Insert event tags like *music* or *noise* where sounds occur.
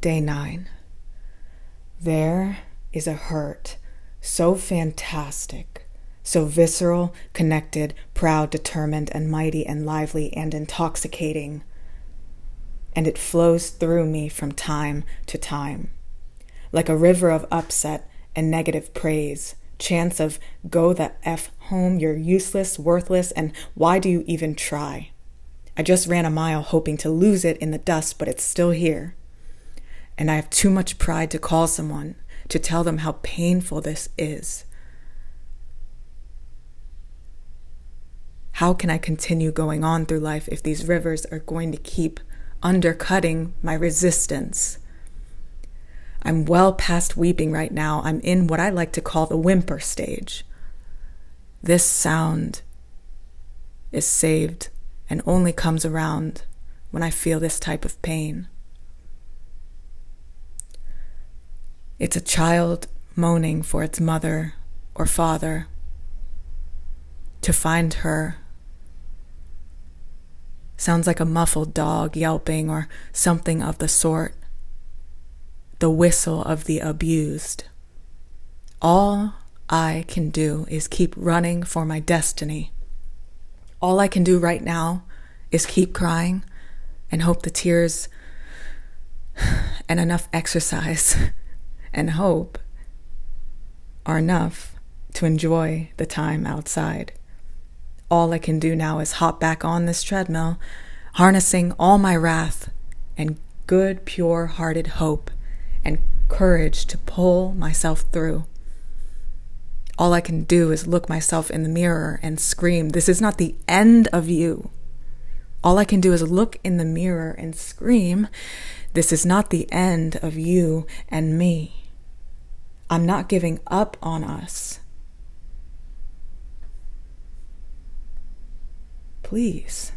Day 9. There is a hurt so fantastic, so visceral, connected, proud, determined, and mighty, and lively, and intoxicating. And it flows through me from time to time, like a river of upset and negative praise, chants of go the F home, you're useless, worthless, and why do you even try? I just ran a mile hoping to lose it in the dust, but it's still here. And I have too much pride to call someone to tell them how painful this is. How can I continue going on through life if these rivers are going to keep undercutting my resistance? I'm well past weeping right now. I'm in what I like to call the whimper stage. This sound is saved and only comes around when I feel this type of pain. It's a child moaning for its mother or father to find her. Sounds like a muffled dog yelping or something of the sort. The whistle of the abused. All I can do is keep running for my destiny. All I can do right now is keep crying and hope the tears *sighs* and enough exercise *laughs* and hope are enough to enjoy the time outside. All I can do now is hop back on this treadmill, harnessing all my wrath and good, pure hearted hope and courage to pull myself through. All I can do is look myself in the mirror and scream, This is not the end of you. All I can do is look in the mirror and scream, This is not the end of you and me. I'm not giving up on us. Please.